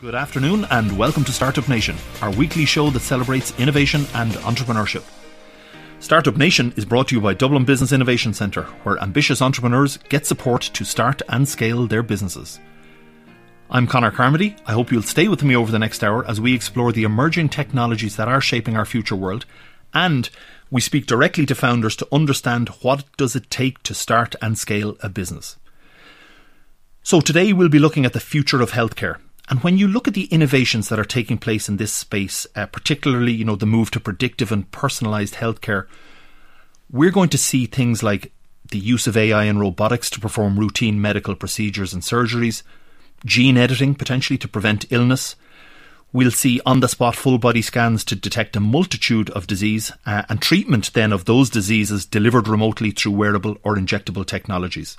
Good afternoon and welcome to Startup Nation, our weekly show that celebrates innovation and entrepreneurship. Startup Nation is brought to you by Dublin Business Innovation Centre, where ambitious entrepreneurs get support to start and scale their businesses. I'm Connor Carmody. I hope you'll stay with me over the next hour as we explore the emerging technologies that are shaping our future world and we speak directly to founders to understand what does it take to start and scale a business. So today we'll be looking at the future of healthcare and when you look at the innovations that are taking place in this space, uh, particularly you know the move to predictive and personalized healthcare, we're going to see things like the use of AI and robotics to perform routine medical procedures and surgeries, gene editing potentially to prevent illness. We'll see on the spot full body scans to detect a multitude of disease uh, and treatment then of those diseases delivered remotely through wearable or injectable technologies.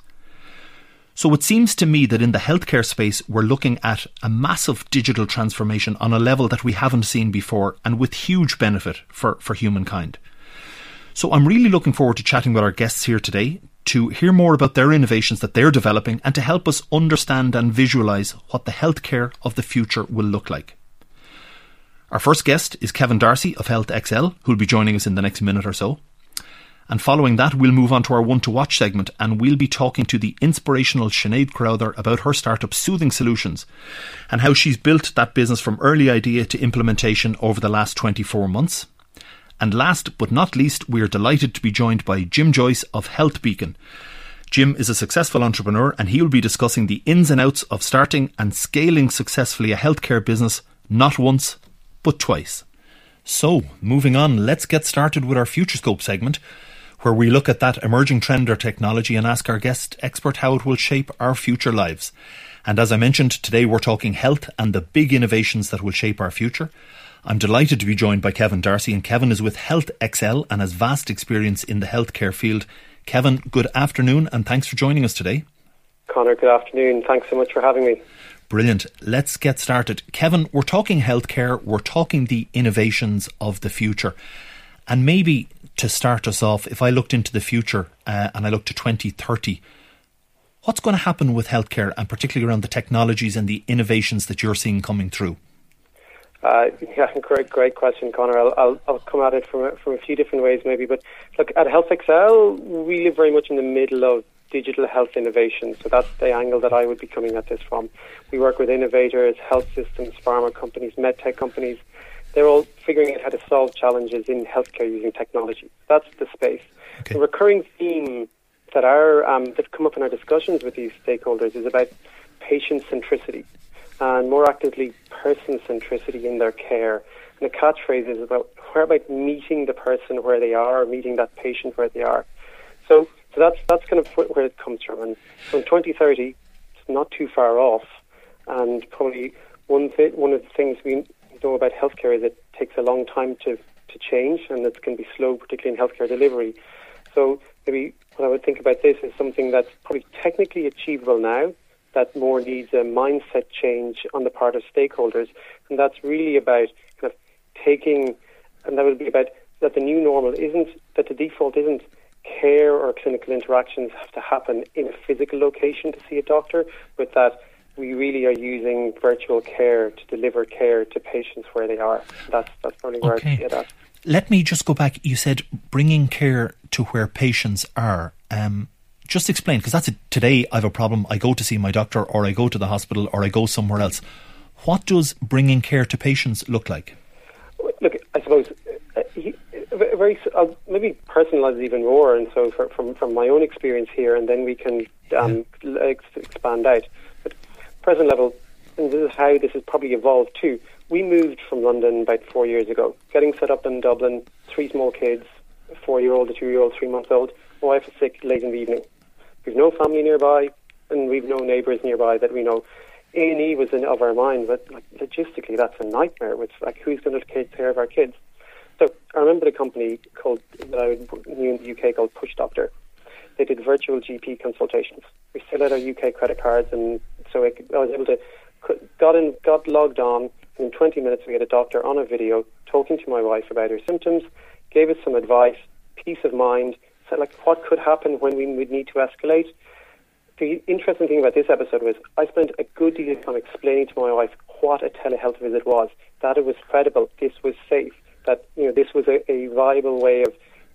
So it seems to me that in the healthcare space, we're looking at a massive digital transformation on a level that we haven't seen before and with huge benefit for, for humankind. So I'm really looking forward to chatting with our guests here today to hear more about their innovations that they're developing and to help us understand and visualize what the healthcare of the future will look like. Our first guest is Kevin Darcy of Health XL, who'll be joining us in the next minute or so. And following that, we'll move on to our one to watch segment and we'll be talking to the inspirational Sinead Crowther about her startup Soothing Solutions and how she's built that business from early idea to implementation over the last 24 months. And last but not least, we are delighted to be joined by Jim Joyce of HealthBeacon. Jim is a successful entrepreneur and he will be discussing the ins and outs of starting and scaling successfully a healthcare business not once, but twice. So, moving on, let's get started with our Futurescope segment where we look at that emerging trend or technology and ask our guest expert how it will shape our future lives. And as I mentioned, today we're talking health and the big innovations that will shape our future. I'm delighted to be joined by Kevin Darcy, and Kevin is with Health XL and has vast experience in the healthcare field. Kevin, good afternoon, and thanks for joining us today. Connor, good afternoon. Thanks so much for having me. Brilliant. Let's get started. Kevin, we're talking healthcare, we're talking the innovations of the future. And maybe to start us off, if I looked into the future uh, and I looked to 2030, what's going to happen with healthcare and particularly around the technologies and the innovations that you're seeing coming through? Uh, yeah, great, great question, Connor. I'll, I'll, I'll, come at it from a, from a few different ways, maybe. But look, at HealthXL, we live very much in the middle of digital health innovation. So that's the angle that I would be coming at this from. We work with innovators, health systems, pharma companies, medtech companies, they're all figuring out how to solve challenges in healthcare using technology. That's the space. Okay. The recurring theme that are um, that come up in our discussions with these stakeholders is about patient centricity and more actively person centricity in their care. And the catchphrase is about where about meeting the person where they are, meeting that patient where they are. So, so that's that's kind of where it comes from. And from 2030, it's not too far off. And probably one th- one of the things we know about healthcare is it takes a long time to, to change and it can be slow, particularly in healthcare delivery. So maybe what I would think about this is something that's probably technically achievable now, that more needs a mindset change on the part of stakeholders. And that's really about kind of taking, and that would be about that the new normal isn't, that the default isn't care or clinical interactions have to happen in a physical location to see a doctor, but that we really are using virtual care to deliver care to patients where they are. That's that's probably where okay. I see it Let me just go back. You said bringing care to where patients are. Um, just explain, because that's a, today. I have a problem. I go to see my doctor, or I go to the hospital, or I go somewhere else. What does bringing care to patients look like? Look, I suppose uh, he, very I'll maybe personalize even more, and so for, from from my own experience here, and then we can um, yeah. expand out present level, and this is how this has probably evolved too. We moved from London about four years ago, getting set up in Dublin, three small kids, a four year old, a two year old, three month old. My wife is sick late in the evening. We've no family nearby, and we've no neighbours nearby that we know. A and E was in of our mind, but like logistically, that's a nightmare. With like, who's going to take care of our kids? So I remember the company called that I knew in the UK called Push Doctor. They did virtual GP consultations. We still had our UK credit cards and so I, was able to got in, got logged on. and In 20 minutes, we had a doctor on a video talking to my wife about her symptoms, gave us some advice, peace of mind, said like what could happen when we would need to escalate. The interesting thing about this episode was I spent a good deal of time explaining to my wife what a telehealth visit was, that it was credible, this was safe, that you know this was a, a viable way of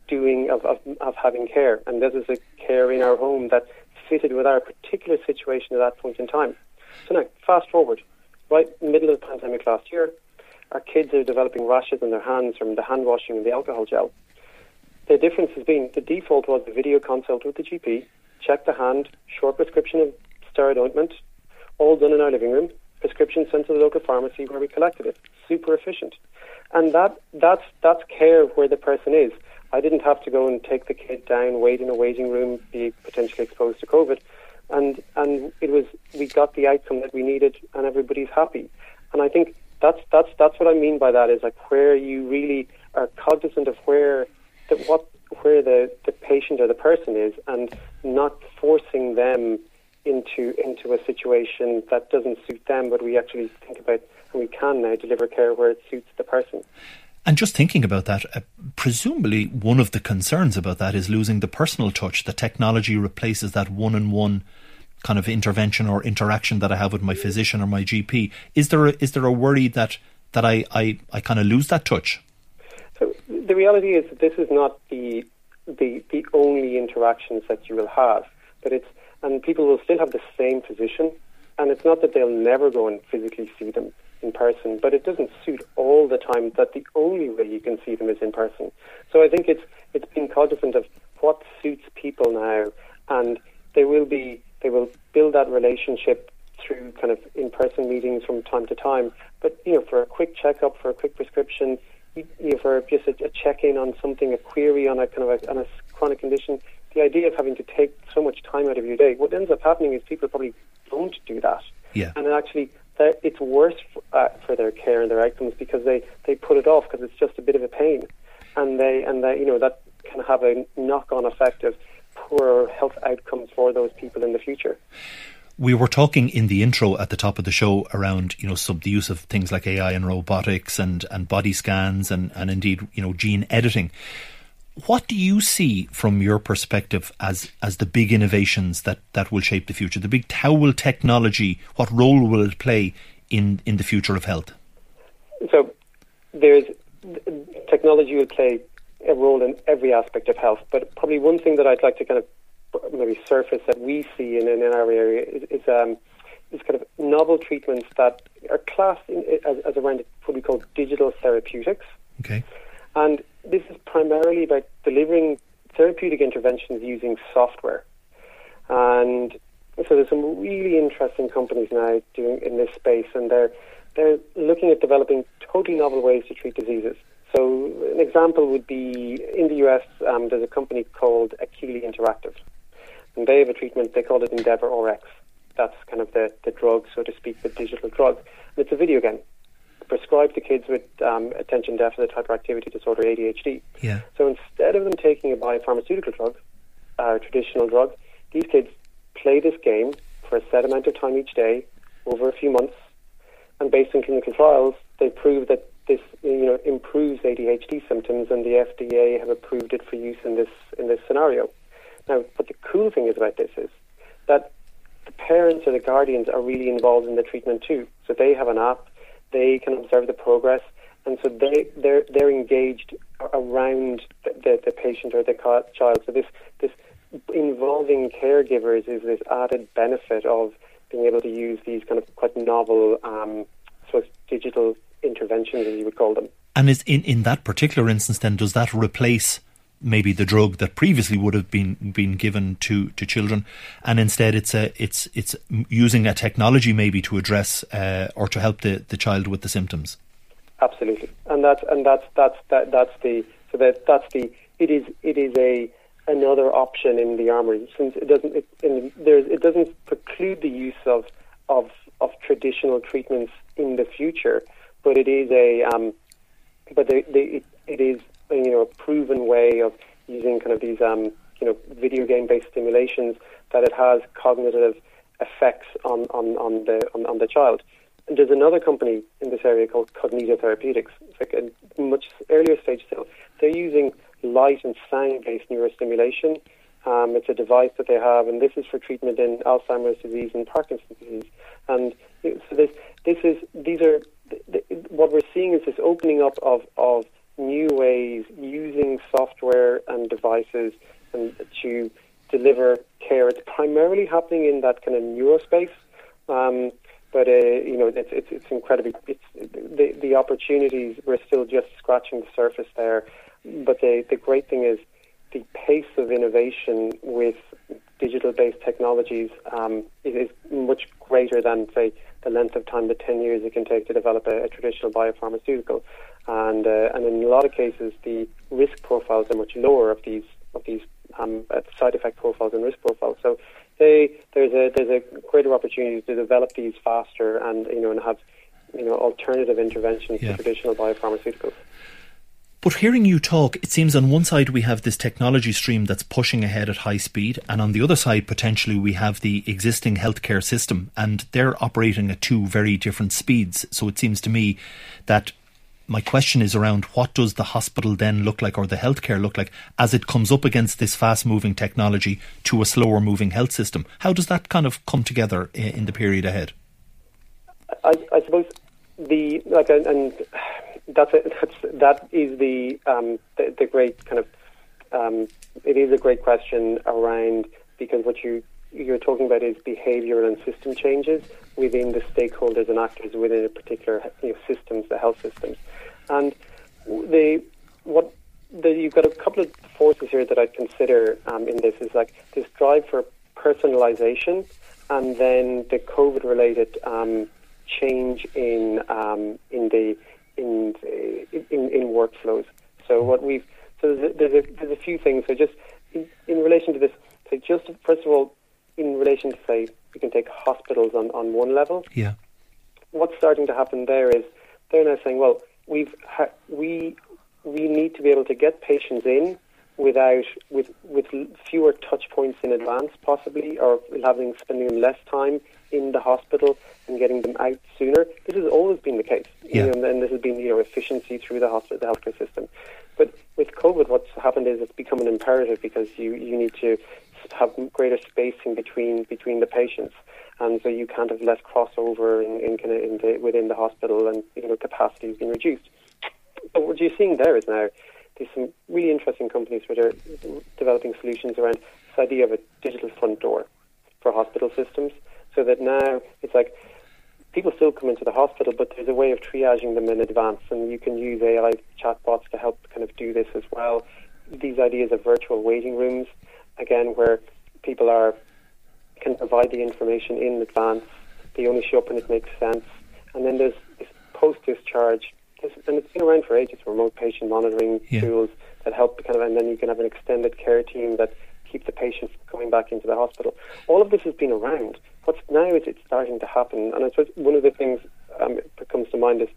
doing of, of, of having care, and this is a care in our home that fitted with our particular situation at that point in time. So now, fast forward, right middle of the pandemic last year, our kids are developing rashes on their hands from the hand washing and the alcohol gel. The difference has been the default was the video consult with the GP, check the hand, short prescription of steroid ointment, all done in our living room, prescription sent to the local pharmacy where we collected it. Super efficient. And that that's that's care where the person is. I didn't have to go and take the kid down, wait in a waiting room, be potentially exposed to COVID. And and it was we got the outcome that we needed and everybody's happy. And I think that's that's that's what I mean by that is like where you really are cognizant of where the, what where the, the patient or the person is and not forcing them into into a situation that doesn't suit them, but we actually think about and we can now deliver care where it suits the person. And just thinking about that, uh, presumably one of the concerns about that is losing the personal touch. The technology replaces that one-on-one kind of intervention or interaction that I have with my physician or my GP. Is there a, is there a worry that that I, I, I kind of lose that touch? So the reality is that this is not the the the only interactions that you will have, but it's and people will still have the same physician, and it's not that they'll never go and physically see them in person, but it doesn't suit all the time that the only way you can see them is in person. So I think it's it's being cognizant of what suits people now, and they will be they will build that relationship through kind of in-person meetings from time to time. But you know, for a quick checkup, for a quick prescription, you know, for just a, a check-in on something, a query on a kind of a, on a chronic condition, the idea of having to take so much time out of your day, what ends up happening is people probably don't do that. Yeah. And actually, it's worse for, uh, for their care and their outcomes because they, they put it off because it's just a bit of a pain, and they and they you know that can have a knock-on effect of poorer health outcomes for those people in the future. We were talking in the intro at the top of the show around, you know, some the use of things like AI and robotics and, and body scans and, and indeed, you know, gene editing. What do you see from your perspective as as the big innovations that, that will shape the future? The big how will technology what role will it play in, in the future of health? So there's technology will play a role in every aspect of health, but probably one thing that I'd like to kind of maybe surface that we see in, in, our area is, is, um, is kind of novel treatments that are classed in, as, as around what we call digital therapeutics. Okay. And this is primarily about delivering therapeutic interventions using software. And so there's some really interesting companies now doing in this space, and they're they're looking at developing totally novel ways to treat diseases. So an example would be in the US, um, there's a company called Akili Interactive, and they have a treatment, they call it Endeavor RX. That's kind of the, the drug, so to speak, the digital drug. And it's a video game prescribed to kids with um, attention deficit hyperactivity disorder, ADHD. Yeah. So instead of them taking a biopharmaceutical drug, a traditional drug, these kids play this game for a set amount of time each day over a few months, and based on clinical trials, they prove that this you know improves ADHD symptoms, and the FDA have approved it for use in this in this scenario. Now, what the cool thing is about this is that the parents or the guardians are really involved in the treatment too. So they have an app, they can observe the progress, and so they they're they're engaged around the, the, the patient or the child. So this this involving caregivers is this added benefit of being able to use these kind of quite novel, um, so digital interventions, as you would call them. And is in, in that particular instance, then, does that replace maybe the drug that previously would have been been given to, to children, and instead it's a it's it's using a technology maybe to address uh, or to help the, the child with the symptoms. Absolutely, and that's and that's that's that, that's the so that that's the it is it is a another option in the armory. Since it doesn't it, it doesn't preclude the use of of of traditional treatments in the future, but it is a um, but the, the, it, it is you know a proven way of using kind of these um, you know video game based stimulations that it has cognitive effects on on, on the on, on the child. And there's another company in this area called Cognito Therapeutics. It's like a much earlier stage still. They're using light and sound based neurostimulation Um, it's a device that they have, and this is for treatment in Alzheimer's disease and Parkinson's disease. And so this, this is these are what we're seeing is this opening up of of new ways using software and devices and to deliver care. It's primarily happening in that kind of neurospace. Um, but uh, you know, it's it's, it's incredibly. It's the the opportunities. We're still just scratching the surface there. But the the great thing is the pace of innovation with digital-based technologies um, is, is, much greater than, say, the length of time, the 10 years it can take to develop a, a traditional biopharmaceutical. And, uh, and in a lot of cases, the risk profiles are much lower of these of these um, uh, side effect profiles and risk profiles. So they, there's a there's a greater opportunity to develop these faster and you know and have you know alternative interventions yeah. to traditional biopharmaceuticals. But hearing you talk, it seems on one side we have this technology stream that's pushing ahead at high speed, and on the other side, potentially, we have the existing healthcare system, and they're operating at two very different speeds. So it seems to me that my question is around what does the hospital then look like or the healthcare look like as it comes up against this fast moving technology to a slower moving health system? How does that kind of come together in the period ahead? I, I suppose the like and that's a, that's that is the, um, the, the great kind of um, it is a great question around because what you you're talking about is behavioural and system changes within the stakeholders and actors within a particular you know, systems, the health systems, and the what the, you've got a couple of forces here that I'd consider um, in this is like this drive for personalisation, and then the COVID-related um, change in um, in the in, in, in workflows. So what we've so there's a, there's a, there's a few things. So just in, in relation to this, so just first of all, in relation to say we can take hospitals on, on one level. Yeah. What's starting to happen there is they're now saying, well, we've ha- we we need to be able to get patients in without with with fewer touch points in advance, possibly, or having spending less time in the hospital and getting them out sooner. This has always been the case, yeah. you know, and this has been you know efficiency through the hospital, the healthcare system. But with COVID, what's happened is it's become an imperative because you you need to have greater spacing between between the patients, and so you can't have less crossover in, in, kind of in the, within the hospital, and you know capacity has been reduced. But what you're seeing there is now there's some really interesting companies that are developing solutions around this idea of a digital front door for hospital systems so that now it's like people still come into the hospital, but there's a way of triaging them in advance, and you can use AI chatbots to help kind of do this as well. These ideas of virtual waiting rooms, again, where people are can provide the information in advance. They only show up when it makes sense, and then there's this post-discharge, and it's been around for ages. Remote patient monitoring yeah. tools that help kind of, and then you can have an extended care team that keep the patient coming back into the hospital. All of this has been around. What's now is it's starting to happen, and I suppose one of the things um, that comes to mind is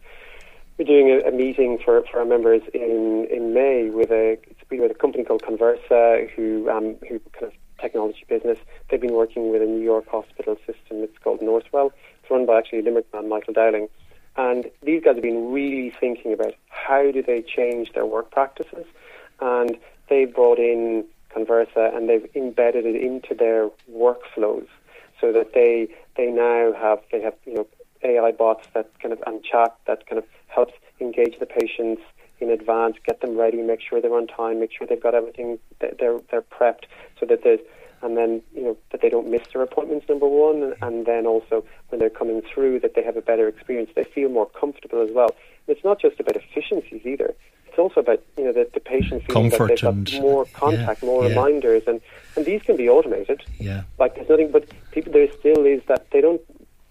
we're doing a, a, meeting for, for our members in, in May with a with a company called Conversa, who um, who kind of technology business. They've been working with a New York hospital system. It's called Northwell. It's run by actually a Limerick man Michael Dowling. And these guys have been really thinking about how do they change their work practices. And they've brought in Conversa, and they've embedded it into their workflows so that they they now have they have you know AI bots that kind of and chat that kind of helps engage the patients in advance, get them ready, make sure they're on time, make sure they've got everything they're they're prepped so that there's and then you know that they don't miss their appointments number one and then also when they're coming through that they have a better experience they feel more comfortable as well and it's not just about efficiencies either it's also about you know the, the patient feeling Comfort that they've got more contact, yeah, more yeah. reminders, and and these can be automated. Yeah, like there's nothing, but people there still is that they don't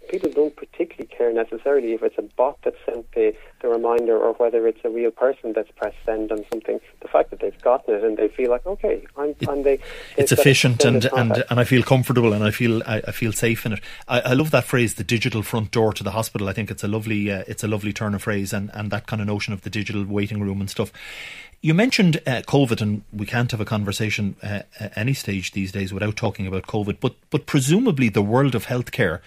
people don't particularly care necessarily if it's a bot that sent the, the reminder or whether it's a real person that's pressed send on something. The fact that they've gotten it and they feel like, okay, I'm, it, and they, it's efficient and, and and I feel comfortable and I feel I, I feel safe in it. I, I, love that phrase, the digital front door to the hospital. I think it's a lovely uh, it's a lovely turn of phrase and, and that kind of notion of the digital waiting room and stuff. You mentioned uh, COVID, and we can't have a conversation uh, at any stage these days without talking about COVID. But but presumably the world of healthcare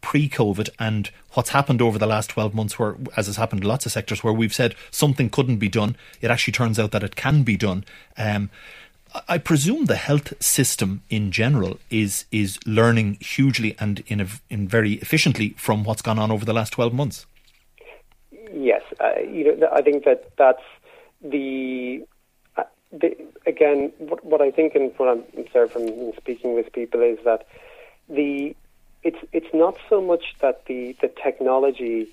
pre-COVID and what's happened over the last 12 months where as has happened in lots of sectors where we've said something couldn't be done it actually turns out that it can be done um, I presume the health system in general is is learning hugely and in a, in very efficiently from what's gone on over the last twelve months. Yes, uh, you know, I think that that's the, uh, the again what, what, I think and what I'm sorry from speaking with people is that the it's it's not so much that the the technology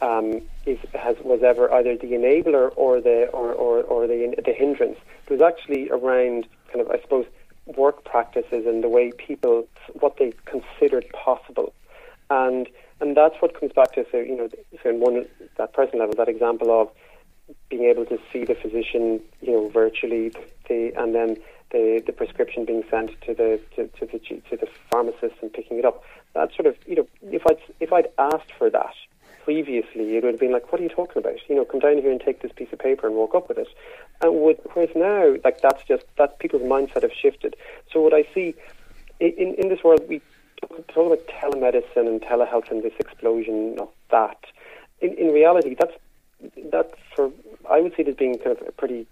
um, is has was ever either the enabler or the or, or, or the the hindrance. It was actually around kind of I suppose work practices and the way people what they considered possible, and and that's what comes back to so you know so in one that person level that example of being able to see the physician you know virtually the and then the, the prescription being sent to the to, to the to the pharmacist and picking it up. That sort of you know if I'd if I'd asked for that previously, it would have been like, "What are you talking about? You know, come down here and take this piece of paper and walk up with it." And whereas now, like that's just that people's mindset have shifted. So what I see in in this world, we talk about telemedicine and telehealth and this explosion of that. In in reality, that's that's for I would see it as being kind of a pretty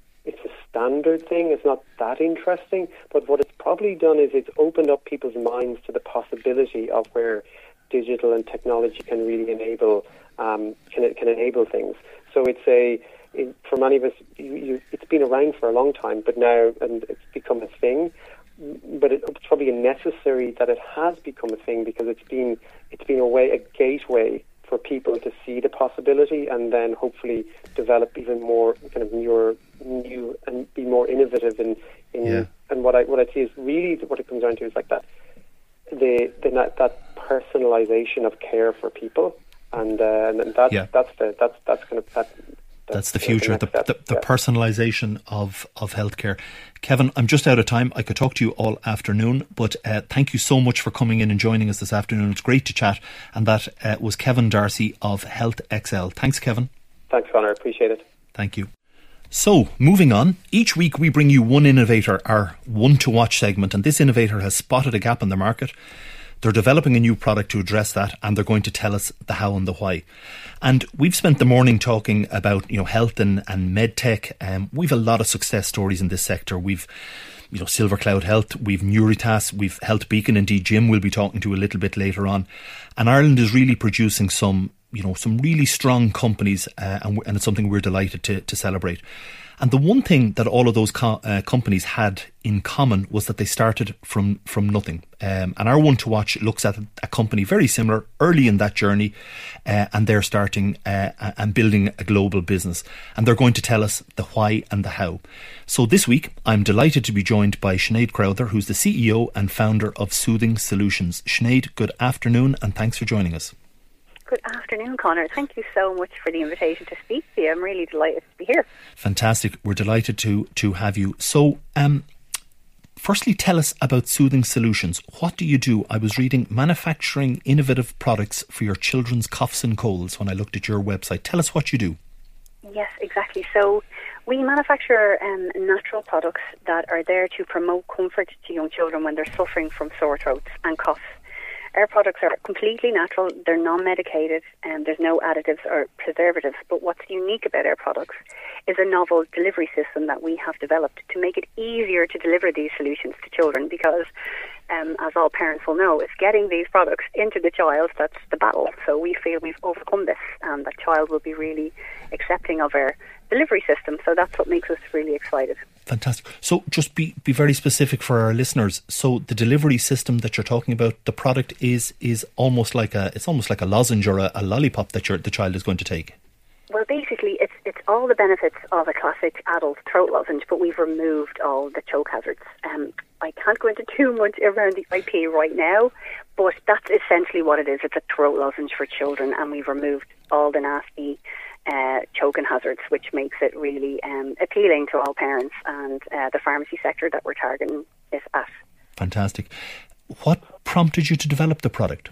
standard thing. It's not that interesting, but what it's probably done is it's opened up people's minds to the possibility of where digital and technology can really enable um, can can enable things. So it's a it, for many of us, you, you, it's been around for a long time, but now and it's become a thing. But it, it's probably necessary that it has become a thing because it's been it's been a way a gateway for people to see the possibility and then hopefully develop even more kind of newer, new and be more innovative in, in yeah. and what I what I see is really what it comes down to is like that the, the that personalization of care for people and uh, and that's yeah. that's the that's that's kind of that that's the future, the, the, the, personalisation of, of healthcare. Kevin, I'm just out of time. I could talk to you all afternoon, but uh, thank you so much for coming in and joining us this afternoon. It's great to chat. And that uh, was Kevin Darcy of Health XL. Thanks, Kevin. Thanks, Connor. Appreciate it. Thank you. So, moving on, each week we bring you one innovator, our one to watch segment, and this innovator has spotted a gap in the market. They're developing a new product to address that, and they're going to tell us the how and the why. And we've spent the morning talking about you know health and and med tech. Um, we've a lot of success stories in this sector. We've you know SilverCloud Health, we've Nuritas, we've HealthBeacon. Indeed, Jim we'll be talking to a little bit later on. And Ireland is really producing some you know some really strong companies, uh, and, and it's something we're delighted to to celebrate. And the one thing that all of those co- uh, companies had in common was that they started from from nothing. Um, and our one to watch looks at a company very similar, early in that journey, uh, and they're starting uh, and building a global business. And they're going to tell us the why and the how. So this week, I'm delighted to be joined by Sinead Crowther, who's the CEO and founder of Soothing Solutions. Sinead, good afternoon, and thanks for joining us. Good afternoon, Connor. Thank you so much for the invitation to speak to you. I'm really delighted to be here. Fantastic. We're delighted to to have you. So, um, firstly, tell us about Soothing Solutions. What do you do? I was reading manufacturing innovative products for your children's coughs and colds when I looked at your website. Tell us what you do. Yes, exactly. So, we manufacture um, natural products that are there to promote comfort to young children when they're suffering from sore throats and coughs. Our products are completely natural, they're non medicated, and there's no additives or preservatives. But what's unique about our products is a novel delivery system that we have developed to make it easier to deliver these solutions to children because um, as all parents will know, it's getting these products into the child that's the battle. So we feel we've overcome this, and the child will be really accepting of our delivery system. So that's what makes us really excited. Fantastic. So just be, be very specific for our listeners. So the delivery system that you're talking about, the product is is almost like a it's almost like a lozenge or a, a lollipop that your the child is going to take. Well, basically, it's it's all the benefits of a classic adult throat lozenge, but we've removed all the choke hazards. Um, I can't go into too much around the IP right now, but that's essentially what it is. It's a throat lozenge for children, and we've removed all the nasty uh, choking hazards, which makes it really um, appealing to all parents and uh, the pharmacy sector that we're targeting is at. Fantastic. What prompted you to develop the product?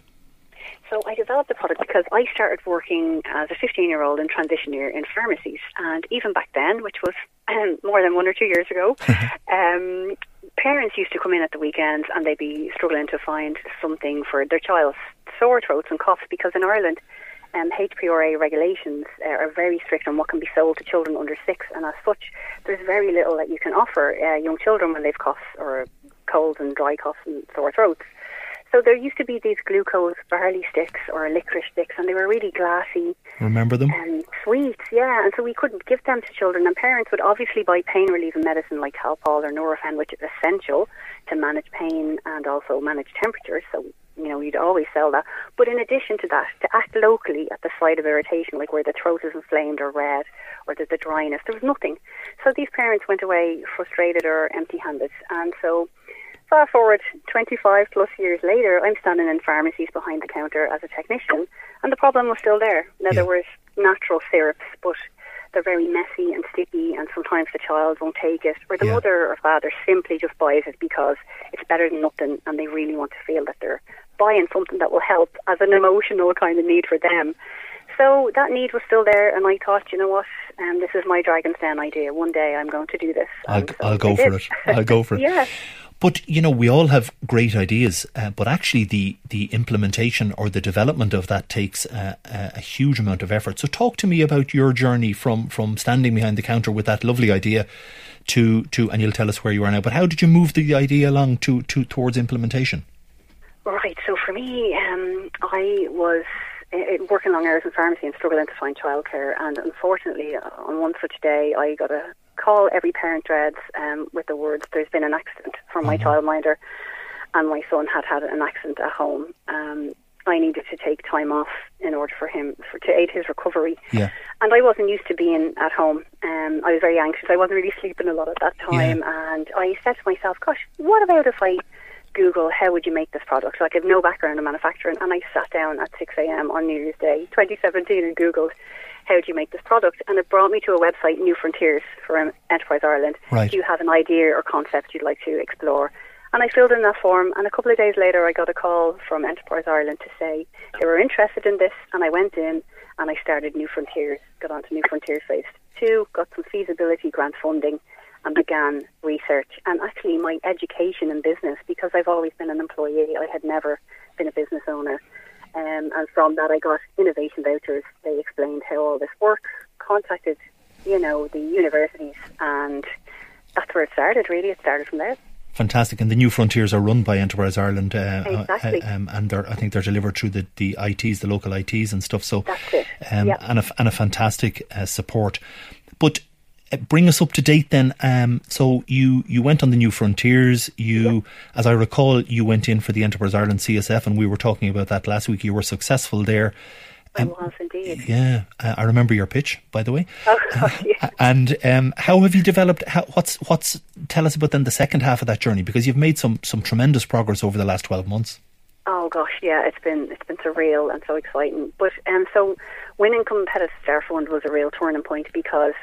So I developed the product because I started working as a 15 year old in transition year in pharmacies. And even back then, which was um, more than one or two years ago, um, parents used to come in at the weekends and they'd be struggling to find something for their child's sore throats and coughs because in Ireland, um, HPRA regulations uh, are very strict on what can be sold to children under six, and as such, there's very little that you can offer uh, young children when they've coughs or colds and dry coughs and sore throats. So there used to be these glucose barley sticks or licorice sticks, and they were really glassy. Remember them? And sweet, yeah. And so we couldn't give them to children, and parents would obviously buy pain relieving medicine like Calpol or Nurofen, which is essential to manage pain and also manage temperature. So you know, you'd always sell that. But in addition to that, to act locally at the site of irritation, like where the throat is inflamed or red, or there's the dryness, there was nothing. So these parents went away frustrated or empty-handed, and so Fast forward 25 plus years later, I'm standing in pharmacies behind the counter as a technician, and the problem was still there. Now, yeah. there was natural syrups, but they're very messy and sticky, and sometimes the child won't take it, or the yeah. mother or father simply just buys it because it's better than nothing, and they really want to feel that they're buying something that will help as an emotional kind of need for them. So that need was still there, and I thought, you know what, um, this is my Dragon's Den idea. One day I'm going to do this. I'll, so I'll go for it. I'll go for it. yeah. But you know, we all have great ideas, uh, but actually, the the implementation or the development of that takes uh, a huge amount of effort. So, talk to me about your journey from from standing behind the counter with that lovely idea to to, and you'll tell us where you are now. But how did you move the idea along to, to towards implementation? Right. So for me, um, I was uh, working long hours in pharmacy and struggling to find childcare. And unfortunately, uh, on one such day, I got a call every parent dreads um, with the words, "There's been an accident" from my mm-hmm. childminder, and my son had had an accident at home. Um, I needed to take time off in order for him for, to aid his recovery. Yeah. And I wasn't used to being at home. Um, I was very anxious. I wasn't really sleeping a lot at that time. Yeah. And I said to myself, "Gosh, what about if I Google how would you make this product. Like I have no background in manufacturing, and I sat down at 6 a.m. on New Year's Day, 2017, and Googled how do you make this product, and it brought me to a website, New Frontiers for Enterprise Ireland. Right. Do you have an idea or concept you'd like to explore? And I filled in that form, and a couple of days later, I got a call from Enterprise Ireland to say they were interested in this, and I went in and I started New Frontiers, got onto New Frontiers Phase 2, got some feasibility grant funding, and began research and actually my education in business because I've always been an employee. I had never been a business owner. Um, and from that, I got innovation vouchers. They explained how all this works, contacted, you know, the universities, and that's where it started, really. It started from there. Fantastic, and the new frontiers are run by Enterprise Ireland, uh, uh exactly. uh, um, and I think they're delivered through the, the ITs, the local ITs, and stuff. So, that's it. Um, yep. and a and a fantastic uh, support. But uh, bring us up to date then. Um, so you you went on the New Frontiers. You, yeah. as I recall, you went in for the Enterprise Ireland CSF, and we were talking about that last week. You were successful there. Um, I was indeed. Yeah, uh, I remember your pitch, by the way. Oh, yeah. and um, how have you developed? How, what's what's? Tell us about then the second half of that journey because you've made some some tremendous progress over the last twelve months. Oh gosh, yeah, it's been it's been surreal and so exciting. But um, so winning Competitive Start Fund was a real turning point because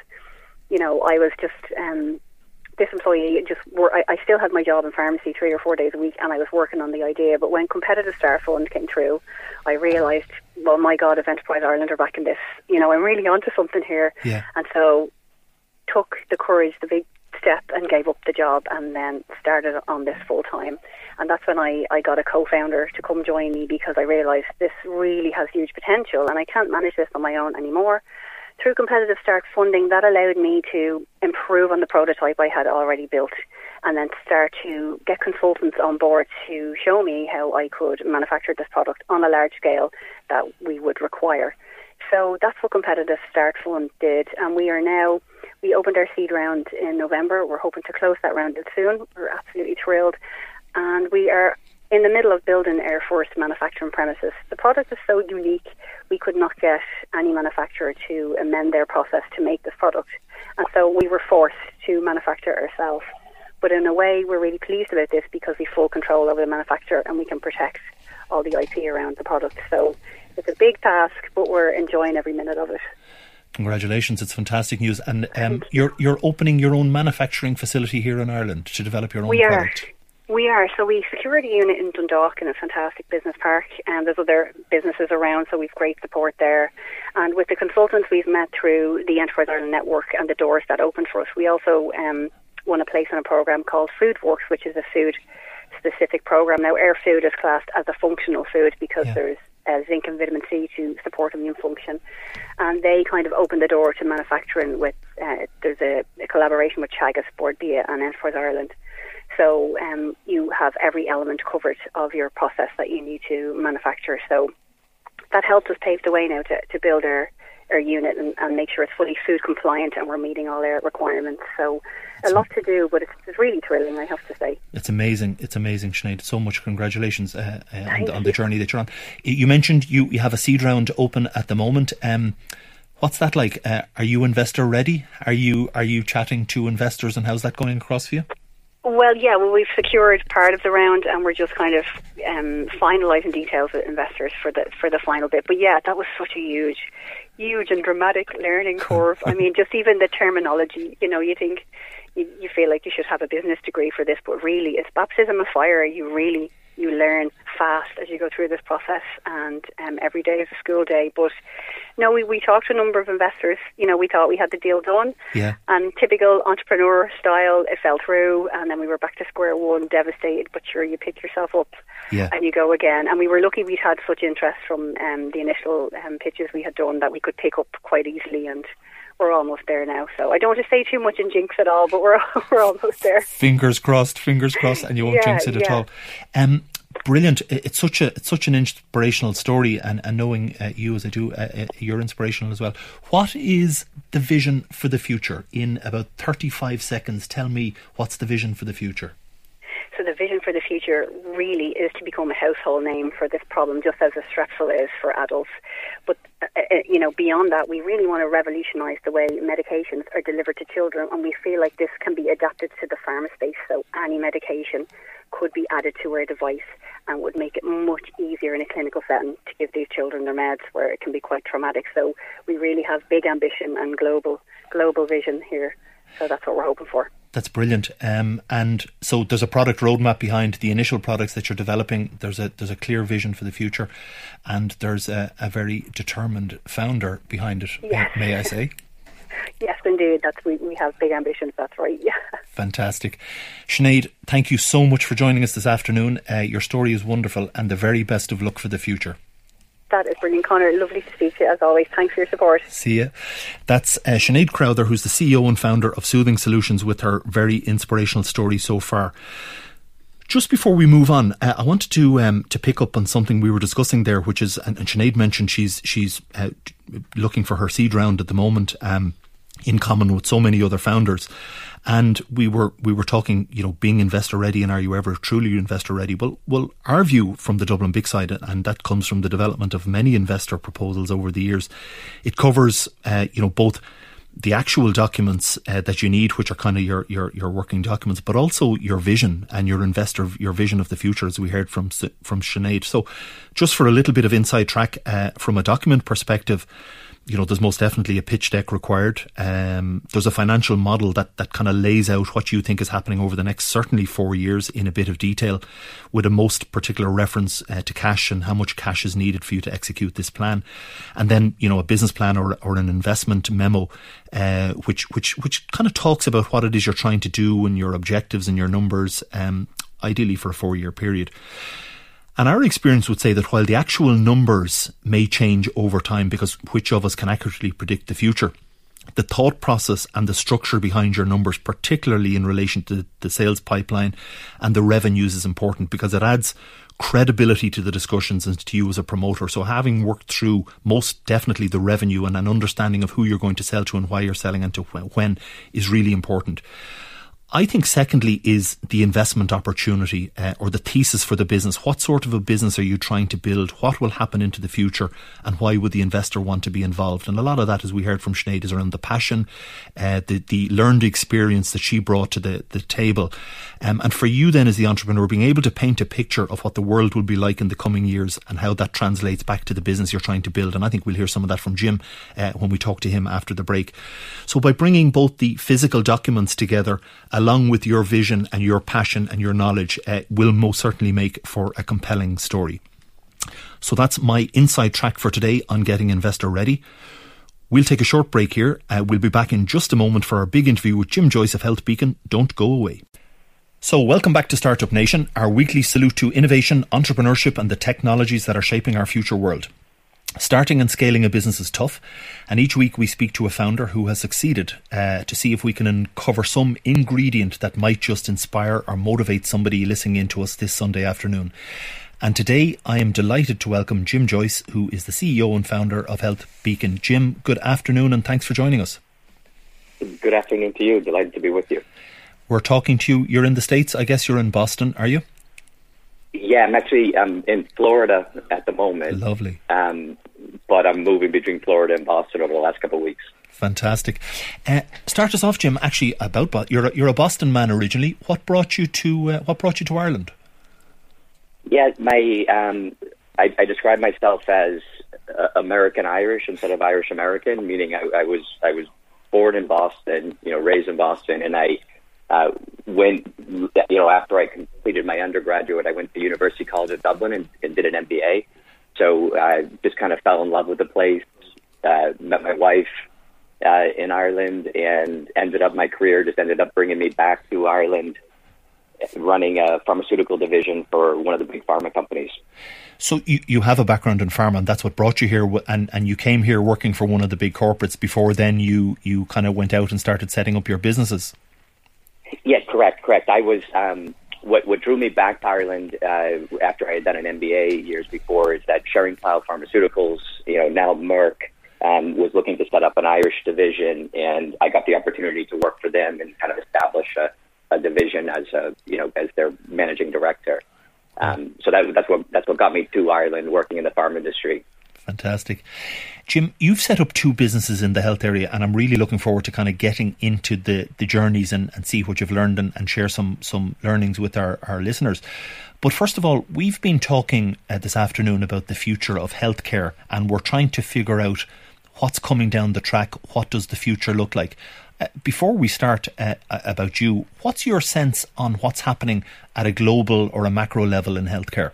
you know, I was just um, this employee. Just wor- I, I still had my job in pharmacy three or four days a week, and I was working on the idea. But when Competitive Start Fund came through, I realised, well, my God, if Enterprise Ireland are backing this, you know, I'm really onto something here. Yeah. And so took the courage, the big step, and gave up the job, and then started on this full time. And that's when I, I got a co-founder to come join me because I realised this really has huge potential, and I can't manage this on my own anymore through competitive start funding, that allowed me to improve on the prototype I had already built and then start to get consultants on board to show me how I could manufacture this product on a large scale that we would require. So that's what Competitive Start Fund did, and we are now. We opened our seed round in November. We're hoping to close that round soon. We're absolutely thrilled, and we are in the middle of building Air Force manufacturing premises. The product is so unique, we could not get any manufacturer to amend their process to make this product. And so we were forced to manufacture ourselves. But in a way, we're really pleased about this because we have full control over the manufacturer and we can protect all the IP around the product. So it's a big task, but we're enjoying every minute of it. Congratulations! It's fantastic news, and um, you're you're opening your own manufacturing facility here in Ireland to develop your own we product. Are. We are. So we secured a unit in Dundalk in a fantastic business park, and there's other businesses around, so we've great support there. And with the consultants we've met through the Enterprise Ireland Network and the doors that opened for us, we also um, won a place on a program called Food FoodWorks, which is a food specific program. Now, air food is classed as a functional food because yeah. there's uh, zinc and vitamin C to support immune function. And they kind of opened the door to manufacturing with, uh, there's a, a, collaboration with Teagasc, Bord Bia and Enterprise Ireland. So um, you have every element covered of your process that you need to manufacture. So that helps us pave the way now to, to build our our unit and, and make sure it's fully food compliant and we're meeting all our requirements. So a lot to do, but it's, it's, really thrilling, I have to say. It's amazing. It's amazing, Sinead. So much congratulations uh, uh, on, the, on, the, journey that you're on. You mentioned you, you have a seed round open at the moment. Um, what's that like? Uh, are you investor ready? Are you are you chatting to investors, and how's that going across for you? Well, yeah, well, we've secured part of the round, and we're just kind of um, finalising details with investors for the for the final bit. But yeah, that was such a huge, huge and dramatic learning curve. I mean, just even the terminology. You know, you think you, you feel like you should have a business degree for this, but really, it's baptism of fire. You really you learn fast as you go through this process, and um, every day is a school day. But no, we, we talked to a number of investors. You know, we thought we had the deal done. Yeah. And typical entrepreneur style, it fell through, and then we were back to square one, devastated. But sure, you pick yourself up yeah. and you go again. And we were lucky we'd had such interest from um, the initial um, pitches we had done that we could pick up quite easily and we're almost there now. So I don't want to say too much and jinx it all, but we're we're almost there. Fingers crossed, fingers crossed, and you won't yeah, jinx it yeah. at all. Um, brilliant. It's such a it's such an inspirational story, and, and knowing uh, you as I do, uh, uh, you're inspirational as well. What is the vision for the future? In about thirty five seconds, tell me what's the vision for the future. So the vision for the future really is to become a household name for this problem, just as a strepsil is for adults. But uh, uh, you know, beyond that, we really want to revolutionise the way medications are delivered to children, and we feel like this can be adapted to the pharma space. So any medication could be added to our device and would make it much easier in a clinical setting to give these children their meds, where it can be quite traumatic. So we really have big ambition and global global vision here. So that's what we're hoping for. That's brilliant. Um, and so there's a product roadmap behind the initial products that you're developing. There's a there's a clear vision for the future, and there's a, a very determined founder behind it. Yes. May I say? yes, indeed. That's we, we have big ambitions. That's right. Yeah. Fantastic, Sinead. Thank you so much for joining us this afternoon. Uh, your story is wonderful, and the very best of luck for the future. That is brilliant, Connor. Lovely to speak to you as always. Thanks for your support. See you. That's uh, Sinead Crowther, who's the CEO and founder of Soothing Solutions, with her very inspirational story so far. Just before we move on, uh, I wanted to um, to pick up on something we were discussing there, which is, and, and Sinead mentioned she's she's uh, looking for her seed round at the moment, um, in common with so many other founders. And we were we were talking, you know, being investor ready and are you ever truly investor ready? Well, well, our view from the Dublin BIC Side, and that comes from the development of many investor proposals over the years, it covers, uh, you know, both the actual documents uh, that you need, which are kind of your, your your working documents, but also your vision and your investor your vision of the future, as we heard from from Sinead. So, just for a little bit of inside track uh, from a document perspective you know, there's most definitely a pitch deck required. Um, there's a financial model that, that kind of lays out what you think is happening over the next certainly four years in a bit of detail, with a most particular reference uh, to cash and how much cash is needed for you to execute this plan, and then you know a business plan or or an investment memo, uh, which which which kind of talks about what it is you're trying to do and your objectives and your numbers, um, ideally for a four year period. And our experience would say that while the actual numbers may change over time, because which of us can accurately predict the future, the thought process and the structure behind your numbers, particularly in relation to the sales pipeline and the revenues, is important because it adds credibility to the discussions and to you as a promoter. So having worked through most definitely the revenue and an understanding of who you're going to sell to and why you're selling and to when is really important. I think, secondly, is the investment opportunity uh, or the thesis for the business. What sort of a business are you trying to build? What will happen into the future? And why would the investor want to be involved? And a lot of that, as we heard from Sinead, is around the passion, uh, the, the learned experience that she brought to the, the table. Um, and for you, then, as the entrepreneur, being able to paint a picture of what the world will be like in the coming years and how that translates back to the business you're trying to build. And I think we'll hear some of that from Jim uh, when we talk to him after the break. So, by bringing both the physical documents together, along with your vision and your passion and your knowledge, uh, will most certainly make for a compelling story. So that's my inside track for today on getting investor ready. We'll take a short break here. Uh, we'll be back in just a moment for our big interview with Jim Joyce of HealthBeacon. Don't go away. So, welcome back to Startup Nation, our weekly salute to innovation, entrepreneurship, and the technologies that are shaping our future world. Starting and scaling a business is tough, and each week we speak to a founder who has succeeded uh, to see if we can uncover some ingredient that might just inspire or motivate somebody listening in to us this Sunday afternoon. And today I am delighted to welcome Jim Joyce, who is the CEO and founder of Health Beacon. Jim, good afternoon and thanks for joining us. Good afternoon to you. Delighted to be with you. We're talking to you. You're in the States. I guess you're in Boston, are you? Yeah, I'm actually um, in Florida at the moment. Lovely. Um, but I'm moving between Florida and Boston over the last couple of weeks. Fantastic. Uh, start us off, Jim. Actually, about you're a, you're a Boston man originally. What brought you to uh, What brought you to Ireland? Yeah, my um, I, I describe myself as uh, American Irish instead of Irish American, meaning I, I was I was born in Boston, you know, raised in Boston, and I uh, went, you know, after I completed my undergraduate, I went to University College of Dublin and, and did an MBA. So I just kind of fell in love with the place. Uh, met my wife uh, in Ireland, and ended up my career just ended up bringing me back to Ireland, running a pharmaceutical division for one of the big pharma companies. So you, you have a background in pharma, and that's what brought you here, and, and you came here working for one of the big corporates. Before then, you you kind of went out and started setting up your businesses. Yes, correct, correct. I was um, what what drew me back to Ireland uh, after I had done an MBA years before is that Schering Plough Pharmaceuticals, you know, now Merck, um, was looking to set up an Irish division, and I got the opportunity to work for them and kind of establish a, a division as a you know as their managing director. Um, so that, that's what that's what got me to Ireland, working in the farm industry. Fantastic. Jim, you've set up two businesses in the health area, and I'm really looking forward to kind of getting into the, the journeys and, and see what you've learned and, and share some, some learnings with our, our listeners. But first of all, we've been talking uh, this afternoon about the future of healthcare, and we're trying to figure out what's coming down the track. What does the future look like? Uh, before we start uh, about you, what's your sense on what's happening at a global or a macro level in healthcare?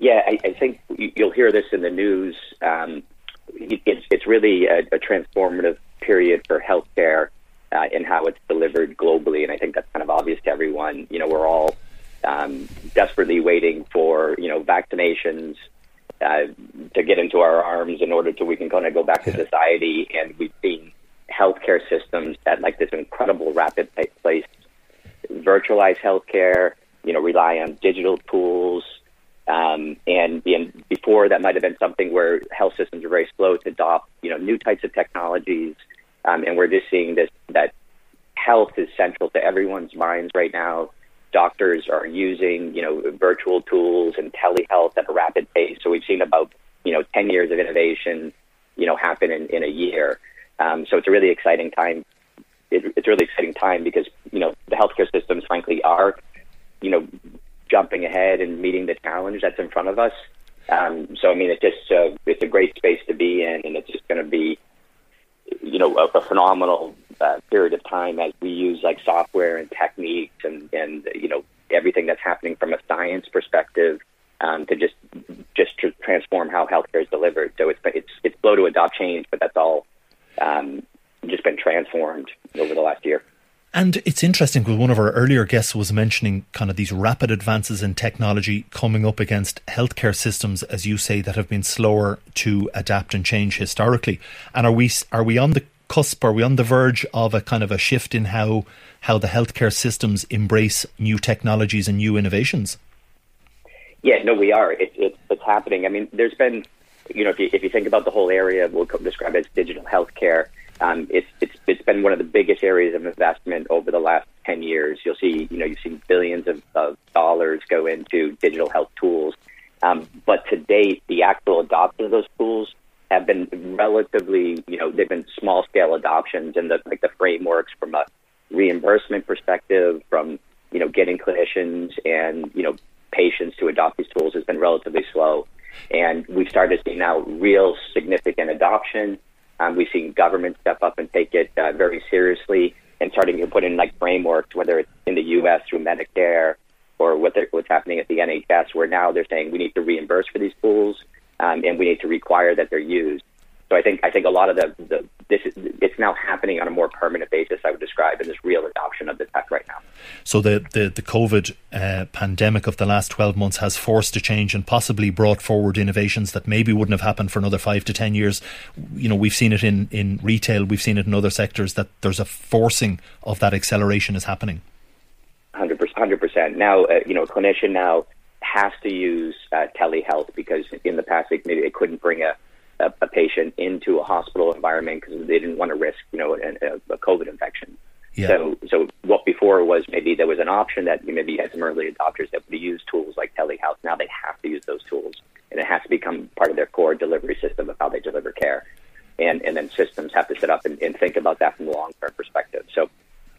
Yeah, I, I think you'll hear this in the news. Um, it's it's really a, a transformative period for healthcare uh, and how it's delivered globally, and I think that's kind of obvious to everyone. You know, we're all um, desperately waiting for you know vaccinations uh, to get into our arms in order to we can kind of go back to society, and we've seen healthcare systems at like this incredible rapid pace virtualize healthcare, you know, rely on digital tools, um, and, before that might have been something where health systems are very slow to adopt, you know, new types of technologies. Um, and we're just seeing this that health is central to everyone's minds right now. Doctors are using, you know, virtual tools and telehealth at a rapid pace. So we've seen about, you know, 10 years of innovation, you know, happen in, in a year. Um, so it's a really exciting time. It, it's a really exciting time because, you know, the healthcare systems, frankly, are, you know, jumping ahead and meeting the challenge that's in front of us. Um, so I mean, it's just uh, it's a great space to be in, and it's just going to be, you know, a, a phenomenal uh, period of time as we use like software and techniques and and you know everything that's happening from a science perspective um, to just just to transform how healthcare is delivered. So it's it's it's slow to adopt change, but that's all um, just been transformed over the last year. And it's interesting because one of our earlier guests was mentioning kind of these rapid advances in technology coming up against healthcare systems, as you say, that have been slower to adapt and change historically. And are we are we on the cusp? Are we on the verge of a kind of a shift in how how the healthcare systems embrace new technologies and new innovations? Yeah, no, we are. It, it, it's happening. I mean, there's been, you know, if you, if you think about the whole area, we'll describe it as digital healthcare um, it's, it's, it's been one of the biggest areas of investment over the last 10 years. You'll see, you know, you've seen billions of, of dollars go into digital health tools. Um, but to date, the actual adoption of those tools have been relatively, you know, they've been small scale adoptions and the, like the frameworks from a reimbursement perspective, from, you know, getting clinicians and, you know, patients to adopt these tools has been relatively slow. And we've started to see now real significant adoption um, we've seen government step up and take it uh, very seriously and starting to put in like frameworks, whether it's in the U.S. through Medicare or what what's happening at the NHS, where now they're saying we need to reimburse for these pools um, and we need to require that they're used. So I think I think a lot of the, the this is, it's now happening on a more permanent basis. I would describe in this real adoption of the tech right now. So the the, the COVID uh, pandemic of the last twelve months has forced a change and possibly brought forward innovations that maybe wouldn't have happened for another five to ten years. You know, we've seen it in in retail, we've seen it in other sectors that there's a forcing of that acceleration is happening. Hundred percent. Hundred percent. Now, uh, you know, a clinician now has to use uh, telehealth because in the past maybe they couldn't bring a, a, a patient into a hospital environment because they didn't want to risk, you know, a, a COVID infection. Yeah. So, so what before was maybe there was an option that you maybe had some early adopters that would use tools like telehealth. Now they have to use those tools, and it has to become part of their core delivery system of how they deliver care. And and then systems have to set up and, and think about that from a long term perspective. So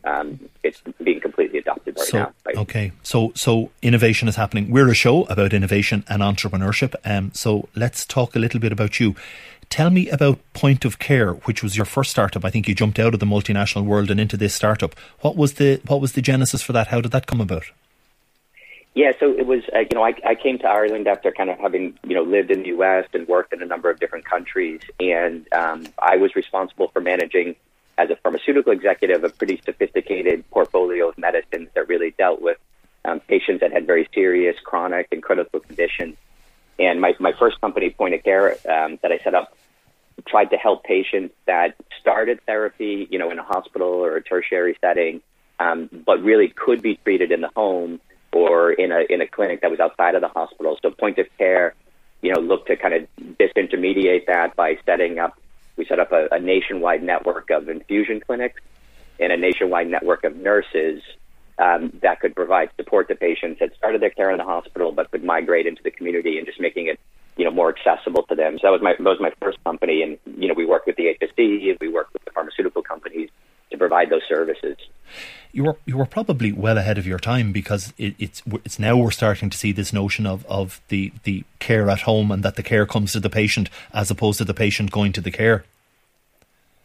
um, it's being completely adopted right so, now. Right? Okay, so so innovation is happening. We're a show about innovation and entrepreneurship. Um, so let's talk a little bit about you. Tell me about Point of Care, which was your first startup. I think you jumped out of the multinational world and into this startup. What was the what was the genesis for that? How did that come about? Yeah, so it was, uh, you know, I, I came to Ireland after kind of having, you know, lived in the U.S. and worked in a number of different countries, and um, I was responsible for managing as a pharmaceutical executive, a pretty sophisticated portfolio of medicines that really dealt with um, patients that had very serious, chronic, and critical conditions. And my, my first company, Point of Care, um, that I set up, tried to help patients that started therapy, you know, in a hospital or a tertiary setting, um, but really could be treated in the home or in a in a clinic that was outside of the hospital. So Point of Care, you know, looked to kind of disintermediate that by setting up we set up a, a nationwide network of infusion clinics and a nationwide network of nurses um, that could provide support to patients that started their care in the hospital but could migrate into the community and just making it you know more accessible to them. So that was my that was my first company, and you know we worked with the HSE, we worked with the pharmaceutical companies to provide those services. You were you were probably well ahead of your time because it, it's it's now we're starting to see this notion of, of the, the care at home and that the care comes to the patient as opposed to the patient going to the care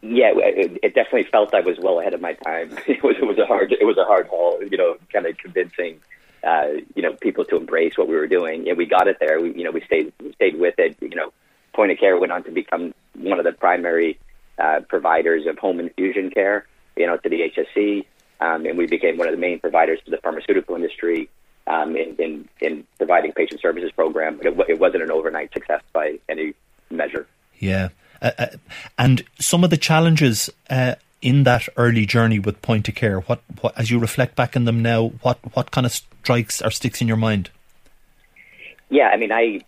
yeah, it, it, definitely felt I was well ahead of my time. It was it was a hard it was a hard haul, you know, kind of convincing uh, you know people to embrace what we were doing, and we got it there. We you know we stayed we stayed with it. You know, Point of Care went on to become one of the primary uh, providers of home infusion care, you know, to the HSE, um, and we became one of the main providers to the pharmaceutical industry um, in, in in providing patient services program. But it, it wasn't an overnight success by any measure. Yeah. Uh, uh, and some of the challenges uh, in that early journey with point of care, what, what, as you reflect back on them now, what, what kind of strikes or sticks in your mind? Yeah, I mean, I,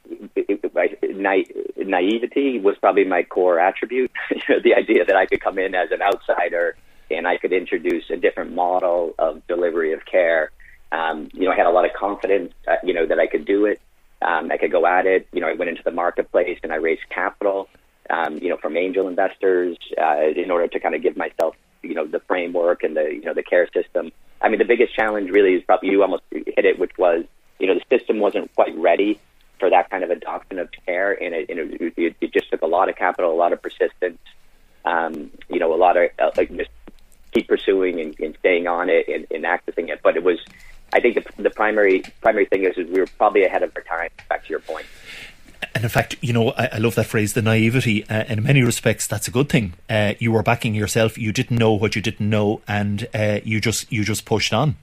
na- naivety was probably my core attribute. the idea that I could come in as an outsider and I could introduce a different model of delivery of care. Um, you know, I had a lot of confidence, uh, you know, that I could do it. Um, I could go at it. You know, I went into the marketplace and I raised capital um, you know, from angel investors uh, in order to kind of give myself, you know, the framework and the, you know, the care system. I mean, the biggest challenge really is probably you almost hit it, which was, you know, the system wasn't quite ready for that kind of adoption of care, and it, and it, it, it just took a lot of capital, a lot of persistence, um, you know, a lot of uh, like just keep pursuing and, and staying on it and, and accessing it. But it was, I think, the, the primary primary thing is, is we were probably ahead of our time. Back to your point. And in fact, you know, I, I love that phrase, the naivety. Uh, in many respects, that's a good thing. Uh, you were backing yourself. You didn't know what you didn't know, and uh, you just you just pushed on.